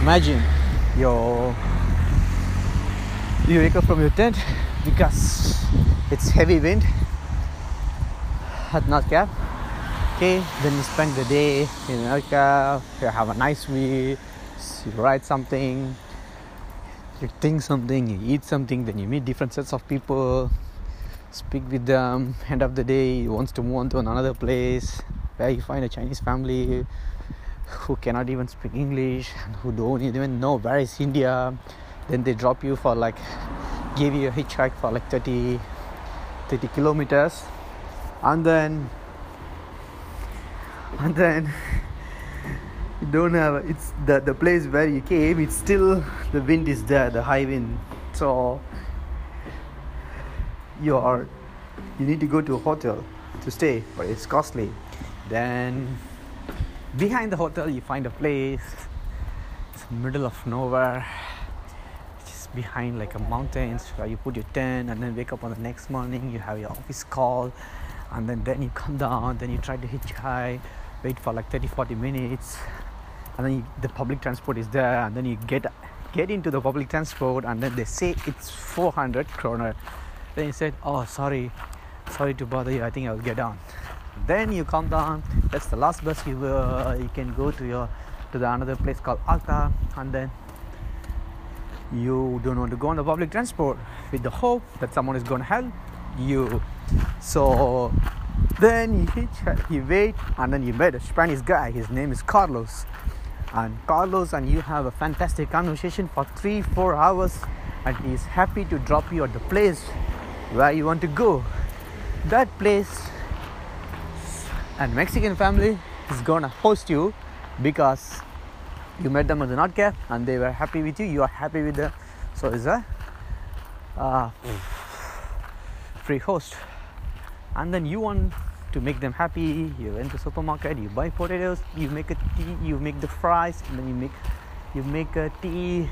Imagine your you wake up from your tent because it's heavy wind at North Cap. Okay, then you spend the day in North you have a nice meal, you write something, you think something, you eat something, then you meet different sets of people, speak with them. End of the day, you wants to move on to another place where you find a Chinese family who cannot even speak English and who don't even know where is India. Then they drop you for like, give you a hitchhike for like 30, 30 kilometers, and then, and then you don't have it's the the place where you came. It's still the wind is there, the high wind. So you are you need to go to a hotel to stay, but it's costly. Then behind the hotel you find a place. It's middle of nowhere. It's just behind like a mountains where you put your tent and then wake up on the next morning. You have your office call. And then then you come down. Then you try to hitchhike. Wait for like 30 40 minutes. And then you, the public transport is there. And then you get get into the public transport. And then they say it's 400 kroner. Then you said oh sorry. Sorry to bother you. I think i'll get down then you come down. That's the last bus you uh, you can go to your to the another place called alta. And then you don't want to go on the public transport with the hope that someone is going to help you. So then you hitch you wait and then you met a spanish guy. His name is carlos. And carlos and you have a fantastic conversation for three four hours and he's happy to drop you at the place where you want to go. That place and Mexican family is gonna host you because you met them at the cap and they were happy with you. You are happy with them. So it's a uh, free host. And then you want to make them happy. You went to supermarket you buy potatoes you make a tea you make the fries and then you make you make a tea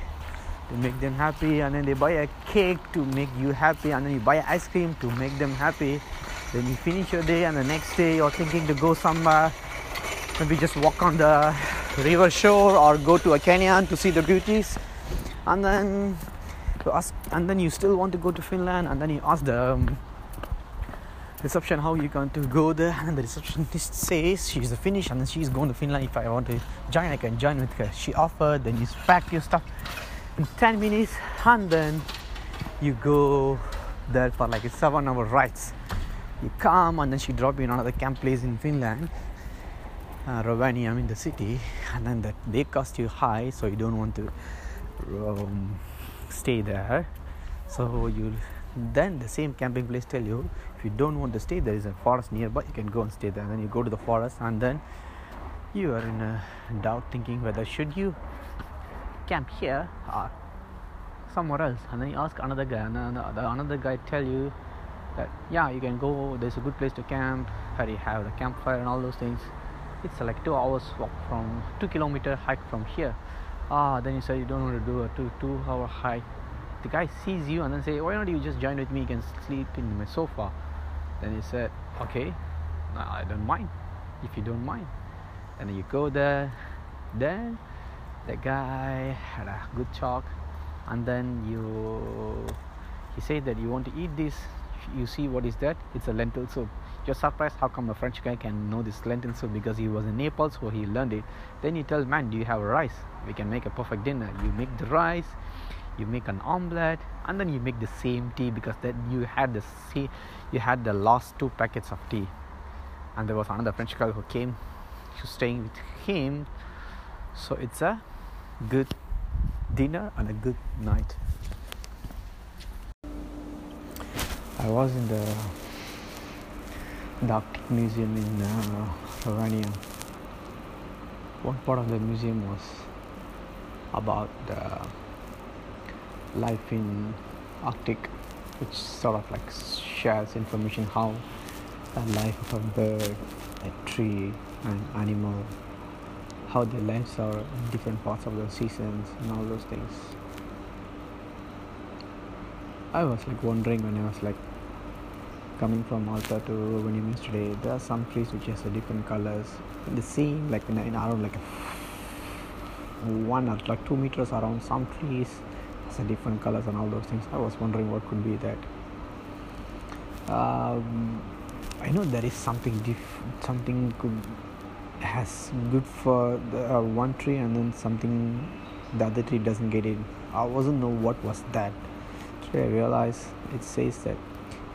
to make them happy. And then they buy a cake to make you happy. And then you buy ice cream to make them happy then you finish your day and the next day you're thinking to go somewhere. Maybe just walk on the river shore or go to a canyon to see the beauties. And then you ask and then you still want to go to finland and then you ask the um, reception how you going to go there. And the receptionist says she's a finnish and then she's going to finland if i want to join i can join with her. She offered then you pack your stuff in 10 minutes and then you go there for like a seven hour rides you come and then she drop you in another camp place in finland. Uh, Rovaniemi in the city. And then that they cost you high so you don't want to um, stay there. So you then the same camping place tell you if you don't want to stay there is a forest nearby you can go and stay there. And then you go to the forest and then you are in a doubt thinking whether should you camp here or somewhere else. And then you ask another guy and then the another guy tell you that yeah you can go there's a good place to camp where you have the campfire and all those things. It's like two hours walk from two kilometer hike from here. Ah then you say you don't want to do a two two hour hike. The guy sees you and then say why don't you just join with me? You can sleep in my sofa. Then he said okay i don't mind if you don't mind. And you go there. Then the guy had a good talk. And then you he said that you want to eat this you see what is that? It's a lentil soup. You're surprised how come a french guy can know this lentil soup because he was in naples so he learned it. Then you tell man do you have rice? We can make a perfect dinner. You make the rice you make an omelette and then you make the same tea because then you had the see you had the last two packets of tea. And there was another french guy who came to staying with him. So it's a good dinner and a good night I was in the, the Arctic Museum in uh, Rovaniemi. One part of the museum was about the life in Arctic, which sort of like shares information how the life of a bird, a tree, an animal, how their lives are in different parts of the seasons and all those things. I was like wondering when I was like coming from Alta to Rovaniemi yesterday. There are some trees which has a different colors. And the same like in, in around like one or like two meters around some trees has a different colors and all those things i was wondering what could be that um, i know there is something diff- something has good for the, uh, one tree and then something the other tree doesn't get it i wasn't know what was that today i realized it says that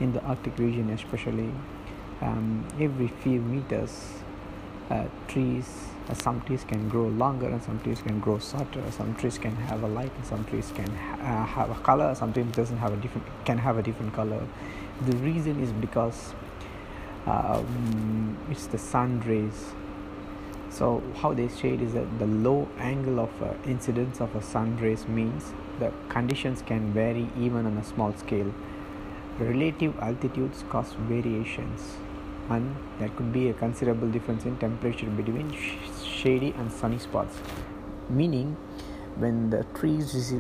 in the arctic region especially um, every few meters uh, trees uh, some trees can grow longer and some trees can grow shorter. Some trees can have a light and some trees can ha- uh, have a color. Some trees doesn't have a different can have a different color. The reason is because um, it's the sun rays. So how they shade is that the low angle of uh, incidence of a sun rays means the conditions can vary even on a small scale. Relative altitudes cause variations and there could be a considerable difference in temperature between sh- shady and sunny spots. Meaning when the trees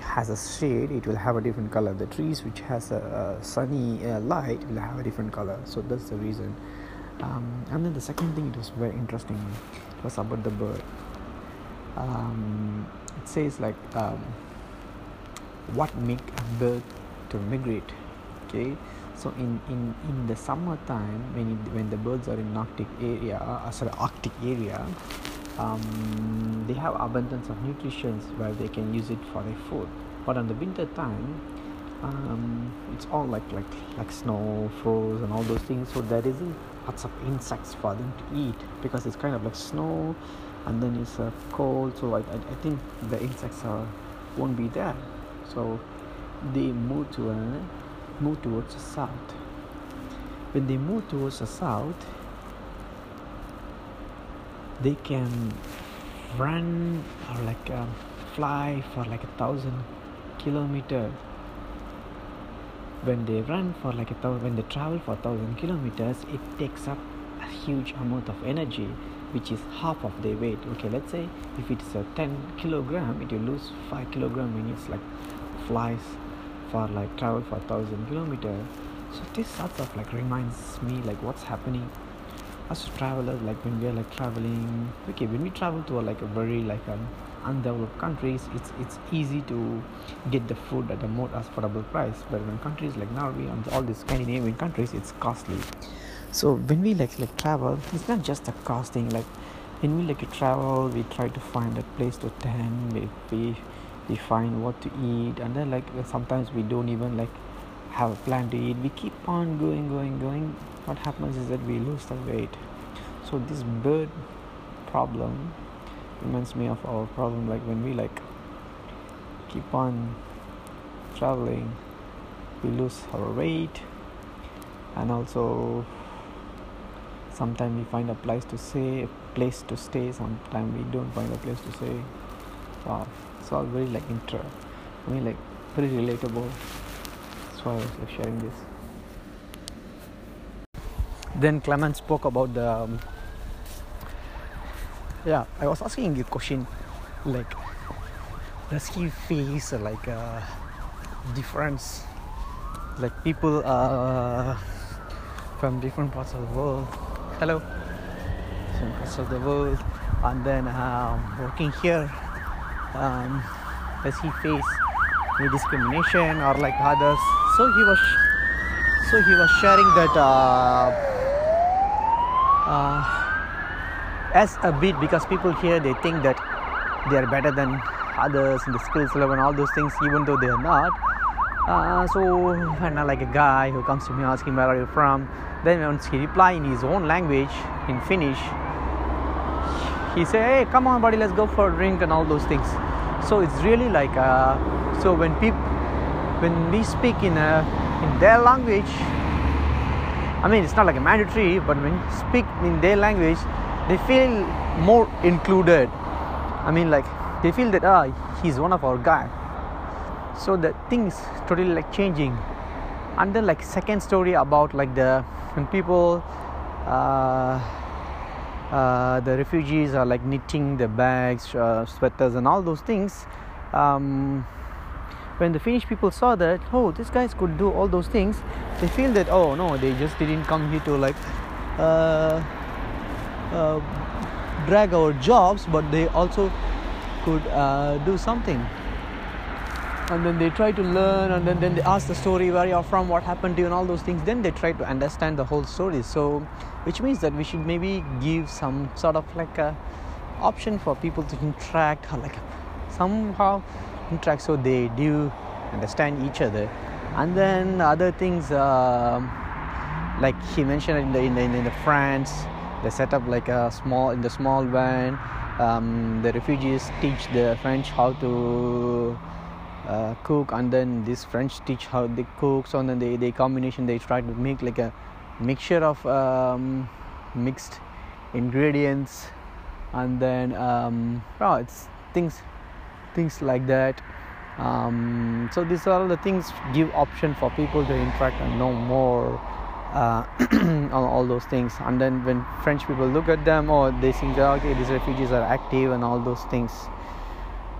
has a shade it will have a different color. The trees which has a, a sunny uh, light will have a different color. So that's the reason. Um, and then the second thing it was very interesting. It was about the bird. Um, it says like um, what make a bird to migrate okay? So in, in, in the summertime when it, when the birds are in arctic area uh, sorry arctic area um, they have abundance of nutrition where they can use it for their food. But on the winter time um, it's all like like like snow froze and all those things. So there isn't lots of insects for them to eat because it's kind of like snow and then it's uh, cold. So I, I, I think the insects are won't be there. So they move to a move towards the south. When they move towards the south they can run or like um, fly for like a thousand kilometer. when they run for like a thousand when they travel for a thousand kilometers it takes up a huge amount of energy which is half of their weight. Okay let's say if it's a 10 kilogram it will lose 5 kilogram when it's like flies for like travel for a thousand kilometers so this sort of like reminds me like what's happening as travelers like when we are like traveling. Okay when we travel to a, like a very like um, undeveloped countries it's it's easy to get the food at a more affordable price. But when countries like norway and all these scandinavian countries it's costly. So when we like like travel it's not just a costing like when we like travel we try to find a place to tent we, we we find what to eat and then like uh, sometimes we don't even like have a plan to eat. We keep on going going going. What happens is that we lose the weight. So this bird problem reminds me of our problem like when we like keep on traveling we lose our weight and also sometimes we find a place to stay a place to stay. Sometimes we don't find a place to stay wow it's all very like inter I mean like very relatable. That's why I was like sharing this. Then Clement spoke about the um, yeah I was asking you a question like does he face like a difference? Like people uh, from different parts of the world. Hello? From parts of the world. And then um, working here um, does he face any discrimination or like others? So he was so he was sharing that uh, uh, as a bit because people here they think that they are better than others in the skills level and all those things even though they are not. Uh, so and uh, like a guy who comes to me asking where are you from? Then once he reply in his own language in finnish he say hey come on buddy let's go for a drink and all those things so it's really like uh, so when people when we speak in a, in their language I mean, it's not like a mandatory, but when you speak in their language, they feel more included. I mean, like they feel that ah, he's one of our guy. So the things totally like changing. And then like second story about like the when people, uh, uh, the refugees are like knitting the bags, uh, sweaters, and all those things. Um, when the Finnish people saw that, oh, these guys could do all those things, they feel that, oh no, they just didn't come here to like uh, uh, drag our jobs, but they also could uh, do something and then they try to learn and then, then they ask the story where you're from what happened to you and all those things. Then they try to understand the whole story. So which means that we should maybe give some sort of like a option for people to interact or like somehow interact so they do understand each other. And then other things um, like he mentioned in the, in the in the France they set up like a small in the small van. Um, the refugees teach the French how to uh, cook and then this French teach how they cook so then they, they combination they try to make like a mixture of um, mixed ingredients and then um, oh, it's things things like that. Um, so these are all the things give option for people to interact and know more uh, on all those things. And then when french people look at them or oh, they think okay these refugees are active and all those things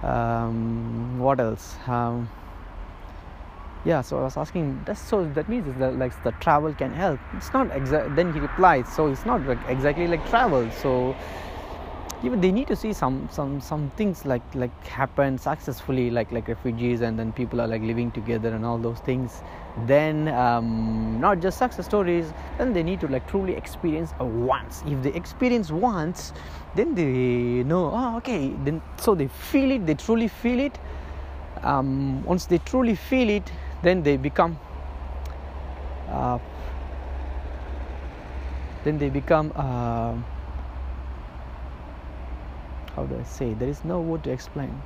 um, what else? Um, yeah so i was asking that's so that means that like the travel can help. It's not exact then he replied so it's not like exactly like travel. So even they need to see some some some things like like happen successfully like like refugees and then people are like living together and all those things. Then um, not just success stories then they need to like truly experience once. If they experience once then they know oh okay. Then so they feel it they truly feel it. Um, once they truly feel it then they become uh, then they become uh, how do I say there is no word to explain.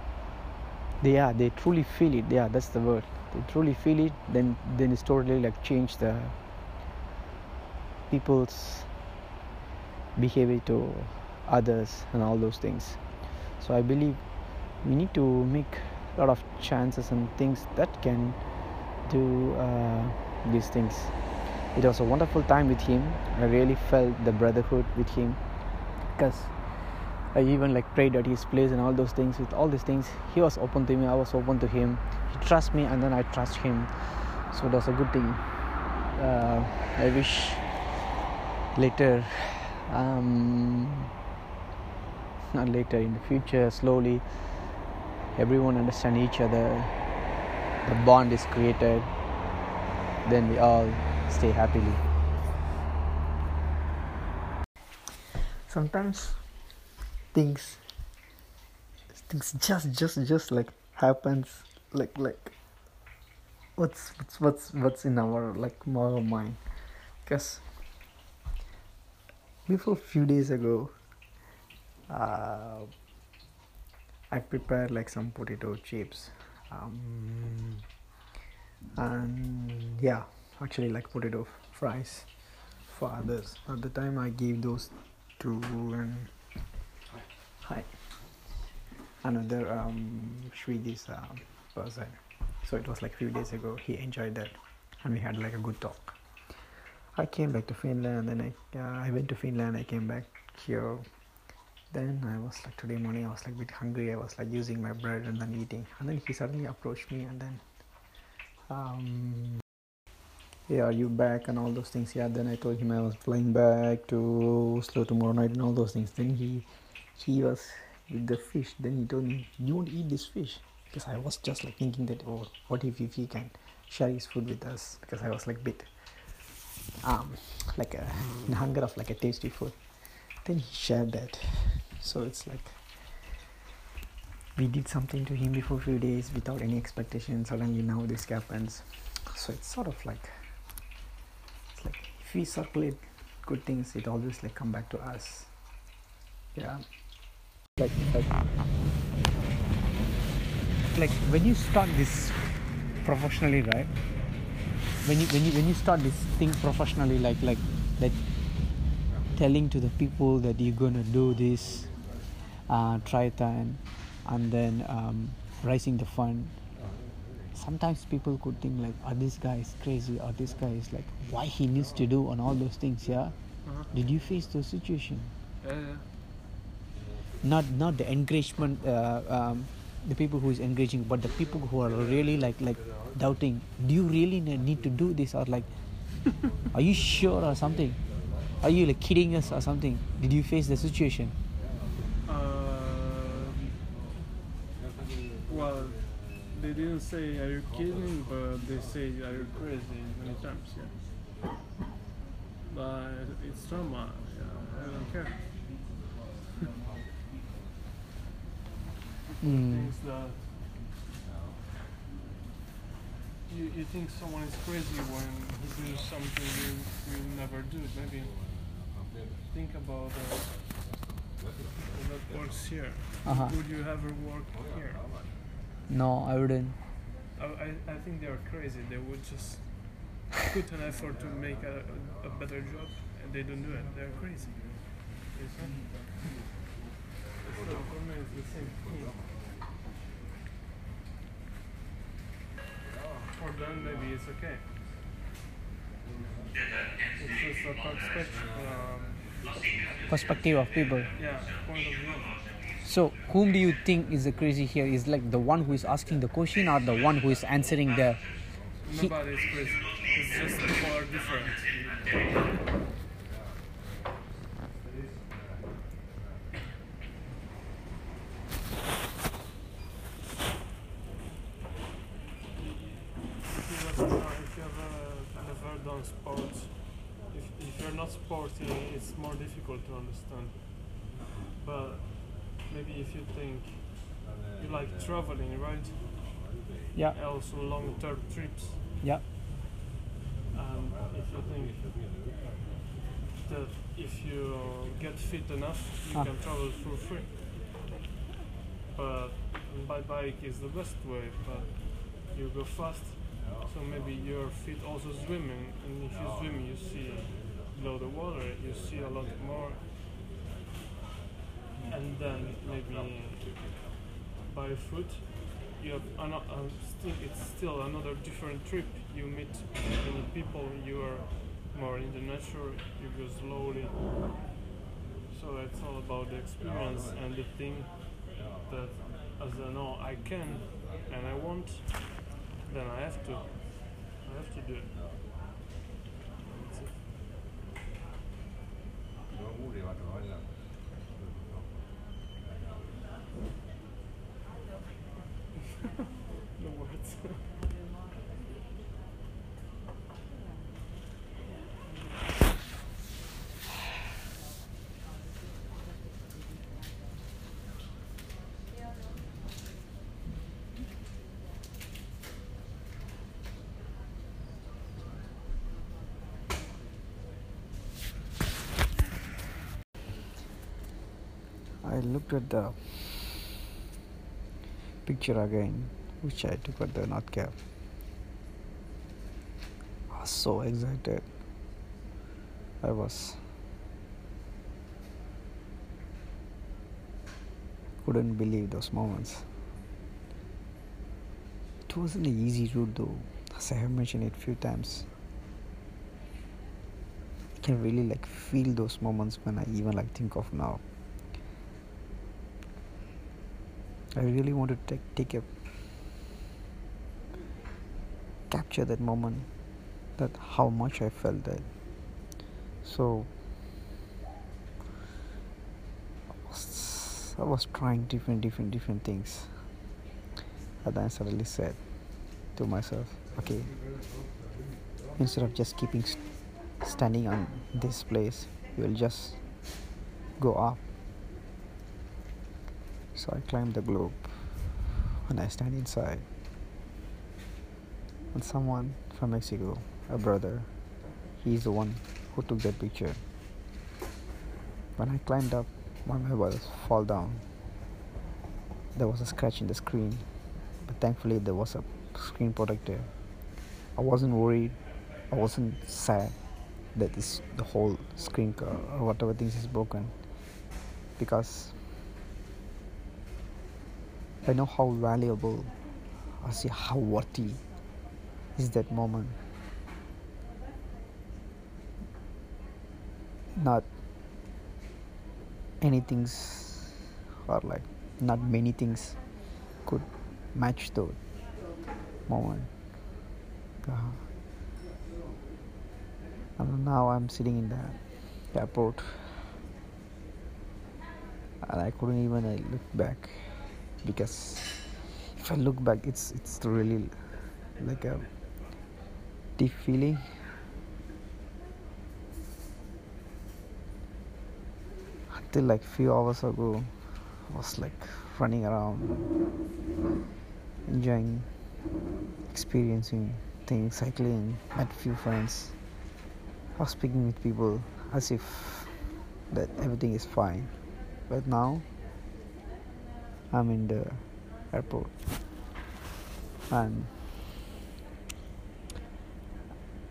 They are they truly feel it. Yeah that's the word. They truly feel it then then it's totally like change the people's behavior to others and all those things. So I believe we need to make a lot of chances and things that can do uh, these things. It was a wonderful time with him. I really felt the brotherhood with him. Because I even like prayed at his place and all those things. With all these things, he was open to me. I was open to him. He trusts me, and then I trust him. So that's a good thing. Uh, I wish later, um, not later in the future, slowly, everyone understand each other. The bond is created. Then we all stay happily. Sometimes things things just just just like happens like like what's what's what's what's in our like more mind. Because before a few days ago uh, I prepared like some potato chips um, and yeah actually like potato fries for others. At the time I gave those to and hi. Another um, Swedish uh, person. So it was like a few days ago. He enjoyed that. And we had like a good talk. I came back to Finland and then I, uh, I went to Finland. I came back here. Then I was like today morning I was like a bit hungry. I was like using my bread and then eating. And then he suddenly approached me and then um, yeah are you back? and all those things. Yeah then I told him I was flying back to Oslo tomorrow night and all those things. Then he he was with the fish. Then he told me you won't eat this fish. Because i was just like thinking that oh what if, if he can share his food with us? Because i was like bit um like a in hunger of like a tasty food. Then he shared that. So it's like we did something to him before few days without any expectation suddenly now this happens. So it's sort of like it's like if we circulate good things it always like come back to us yeah. Like like like when you start this professionally right? When you when you when you start this thing professionally like like like telling to the people that you're gonna do this uh, triathlon and then um, raising the fund. Sometimes people could think like oh this guy is crazy. Or this guy is like why he needs to do on all those things yeah? Uh-huh. did you face those situation? Yeah, yeah not not the engagement uh, um, the people who is engaging but the people who are really like like doubting do you really need to do this or like are you sure or something are you like kidding us or something did you face the situation uh, Well, they didn't say are you kidding, but they say are you crazy many times. Yeah. But it's trauma. Yeah, I don't care. Mm. Things that you, you think someone is crazy when he does something you, you never do. Maybe think about uh, that works here. Uh-huh. Would you ever work here? No, I wouldn't. I, I, I think they are crazy. They would just put an effort to make a, a, a better job and they don't do it. They're crazy see? So for me it's the same thing. For them maybe it's okay. It's just a perspective, um, Perspective of people. yeah, point of view. So, whom do you think is the crazy here? Is like the one who is asking the question or the one who is answering the. He- Nobody is crazy. It's just people are different. If you ever, if you ever never done sports, if, if you're not sporty, it's more difficult to understand. But maybe if you think you like traveling, right? Yeah, also long-term trips. yeah. And if you think that if you get fit enough, you Ah. can travel for free. But by bike is the best way, but you go fast. So maybe you're fit also swimming, and if you swim, you see below the water, you see a lot more. And then maybe by foot, you have ano- uh, still it's still another different trip. You meet many people. You are more in the nature. You go slowly. So it's all about the experience and the thing that as I know I can and I want, then I have to. I have to do it. descubre, va a I looked at the picture again, which I took at the North Cap. I was so excited. I was. Couldn't believe those moments. It wasn't an easy route though, as I have mentioned it a few times. I can really like feel those moments when I even like think of now. I really want to take take a capture that moment, that how much I felt that. So I was, I was trying different, different, different things. And then I suddenly said to myself, okay, instead of just keeping st- standing on this place, you will just go up so I climb the globe and I stand inside. And someone from Mexico, a brother, he's the one who took that picture. When I climbed up, one of my brothers fall down. There was a scratch in the screen, but thankfully there was a screen protector. I wasn't worried. I wasn't sad that this the whole screen uh, or whatever things is broken because I know how valuable, I see how worthy is that moment. Not anything's or like not many things could match the moment. Uh, and now I'm sitting in the airport and I couldn't even uh, look back because if I look back, it's it's really like a deep feeling. Until like few hours ago, I was like running around, enjoying, experiencing things, cycling, met few friends. I was speaking with people as if that everything is fine. But now I'm in the airport. And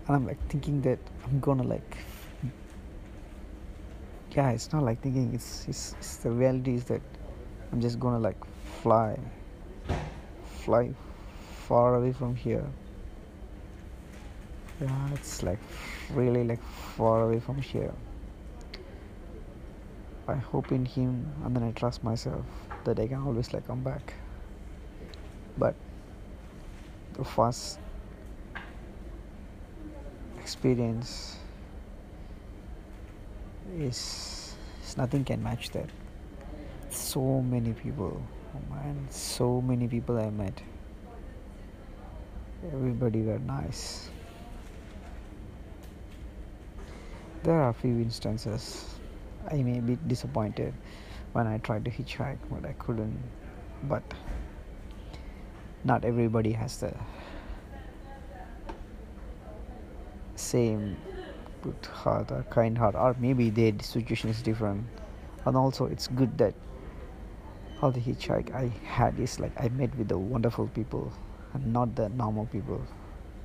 and I'm like thinking that I'm gonna like yeah it's not like thinking it's, it's, it's the reality is that I'm just gonna like fly fly far away from here. Yeah it's like really like far away from here. I hope in him and then I trust myself that I can always like come back. But the first experience is, is nothing can match that. So many people oh man so many people I met. Everybody were nice. There are a few instances I may be disappointed when I tried to hitchhike, but I couldn't. But not everybody has the same good heart or kind heart, or maybe their situation is different. And also, it's good that all the hitchhike I had is like I met with the wonderful people and not the normal people.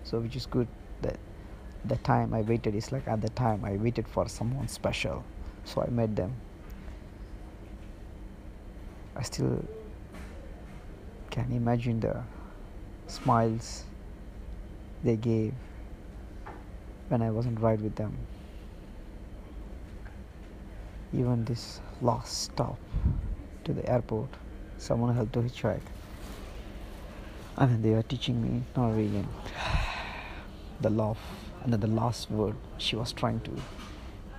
So, which is good that the time I waited is like at the time I waited for someone special. So I met them I still can imagine the smiles they gave when I wasn't right with them. Even this last stop to the airport, someone helped to hitchhike. And then they were teaching me Norwegian, the love, and then the last word she was trying to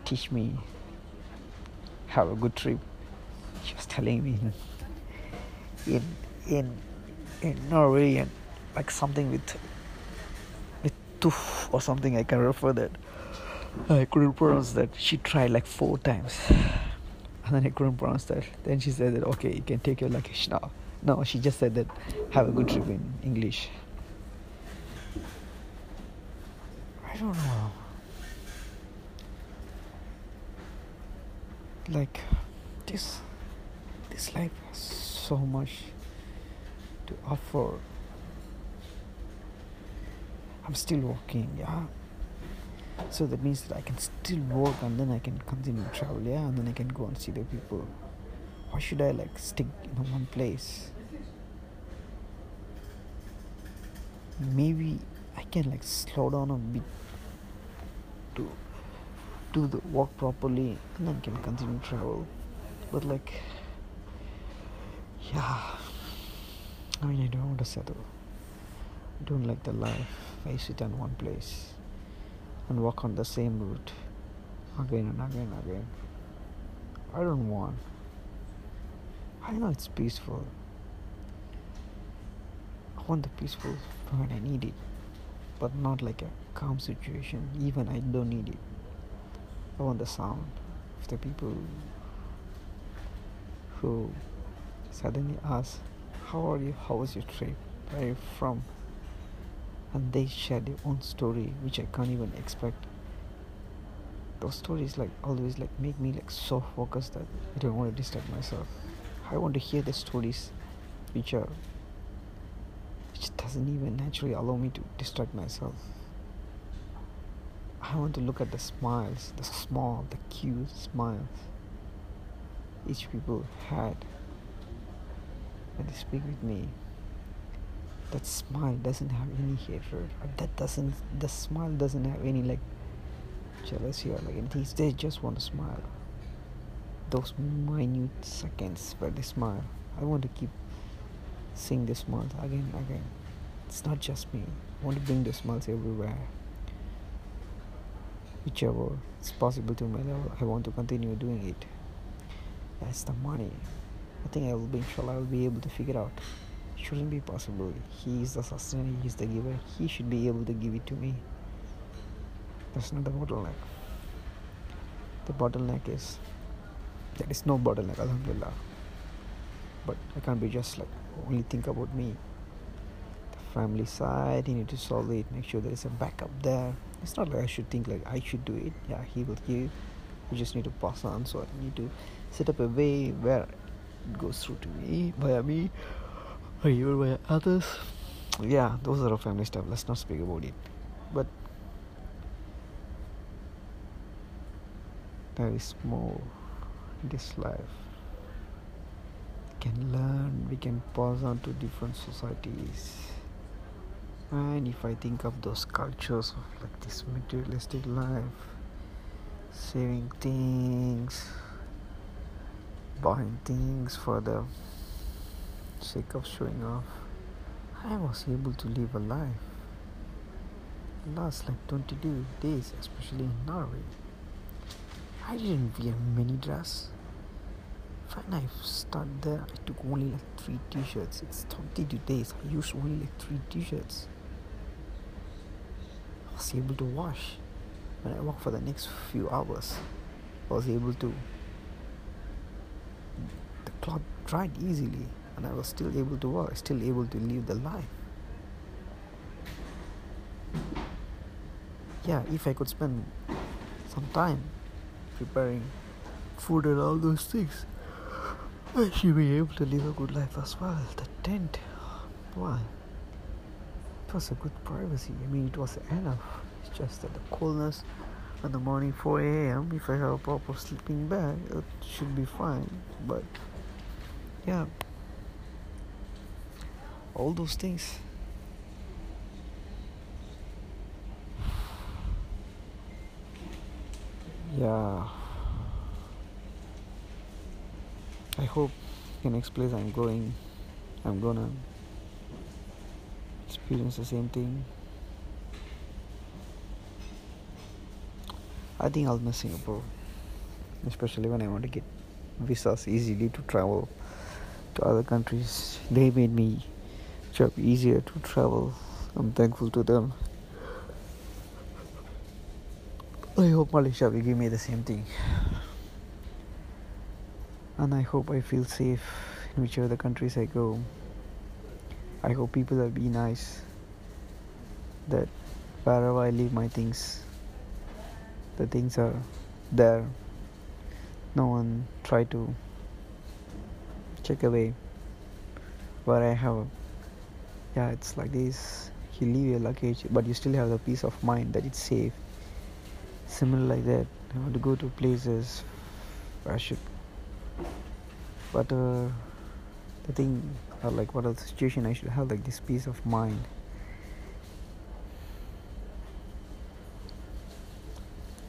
teach me have a good trip she was telling me in in in Norwegian, like something with with toof or something. I can refer that. I couldn't pronounce that. She tried like four times, and then I couldn't pronounce that. Then she said that okay, you can take your luggage now. No, she just said that have a good trip in English. I don't know. Like this this life has so much to offer. I'm still working, yeah. So that means that I can still work and then I can continue to travel, yeah, and then I can go and see the people. Why should I like stick in one place? Maybe I can like slow down a bit to do the work properly and then can continue travel. But like yeah. I mean I don't want to settle. I don't like the life. I sit in one place and walk on the same route again and again and again. I don't want. I know it's peaceful. I want the peaceful when I need it but not like a calm situation. Even I don't need it. I want the sound of the people who suddenly ask, How are you? How was your trip? Where are you from? And they share their own story, which I can't even expect. Those stories like always like make me like so focused that I don't want to distract myself. I want to hear the stories which are which doesn't even naturally allow me to distract myself. I want to look at the smiles, the small, the cute smiles each people had they speak with me that smile doesn't have any hatred that doesn't the smile doesn't have any like jealousy or like anything. They just want to smile. Those minute seconds where they smile. I want to keep seeing the smiles again again. It's not just me. I want to bring the smiles everywhere. Whichever it's possible to me i want to continue doing it. That's the money I think I will be inshallah I will be able to figure out It shouldn't be possible. He is the sustainer, he is the giver. He should be able to give it to me. That's not the bottleneck. The bottleneck is there is no bottleneck, Alhamdulillah. But I can't be just like only think about me. The family side, you need to solve it, make sure there is a backup there. It's not like I should think like I should do it. Yeah, he will give. You just need to pass on. So I need to set up a way where goes through to me, via me, or even via others. Yeah, those are our family stuff. Let's not speak about it. But there is more in this life. We can learn, we can pass on to different societies. And if I think of those cultures of like this materialistic life, saving things, buying things for the sake of showing off, I was able to live a life. Last like 22 days, especially in Norway. I didn't wear many dress. When I started there, I took only like three t-shirts. It's 22 days. I used only like three t-shirts. I was able to wash. When I walked for the next few hours, I was able to. The cloth dried easily, and I was still able to work. Still able to live the life. Yeah, if I could spend some time preparing food and all those things. I should be able to live a good life as well. The tent, why? It was a good privacy. I mean, it was enough. It's just that the coolness in the morning 4 a.m. If I have a proper sleeping bag, it should be fine. But yeah, all those things. Yeah. I hope the next place I'm going, I'm gonna experience the same thing. I think I'll miss Singapore, especially when I want to get visas easily to travel to other countries. They made me job easier to travel. I'm thankful to them. I hope Malaysia will give me the same thing. And I hope I feel safe in whichever the countries I go. I hope people will be nice. That wherever I leave my things, the things are there. No one try to check away where I have. Yeah, it's like this. You leave your luggage, but you still have the peace of mind that it's safe. Similar like that. I want to go to places I should. But uh, the thing or like what are the situation? I should have like this peace of mind.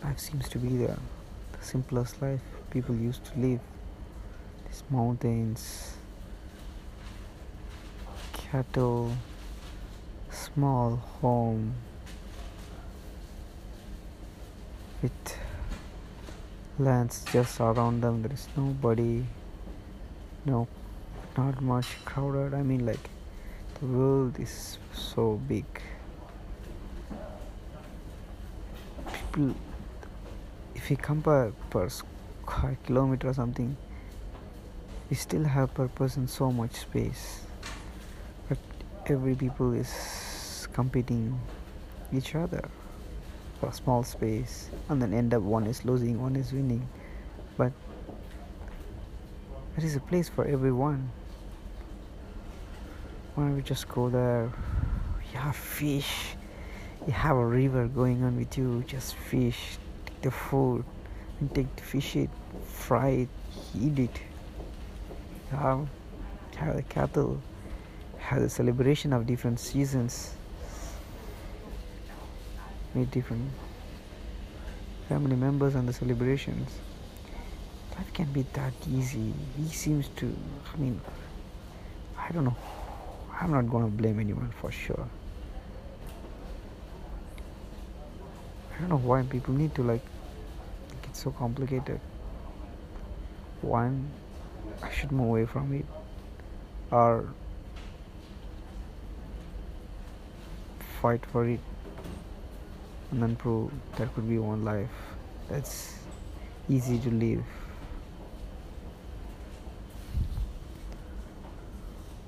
Life seems to be the, the simplest life people used to live these mountains. Cattle. Small home. With lands just around them. There is nobody. No not much crowded. I mean like the world is so big. People if you compare per square kilometer or something we still have purpose in so much space but every people is competing each other for a small space and then end up one is losing one is winning. But there is a place for everyone. Why don't we just go there? You have fish. You have a river going on with you just fish take the food and take the fish it fry it eat it have, have the cattle have the celebration of different seasons meet different family members and the celebrations. Life can be that easy. He seems to, I mean, I don't know. I'm not going to blame anyone for sure. I don't know why people need to like make it so complicated. One, I should move away from it. Or fight for it. And then prove there could be one life. That's easy to live.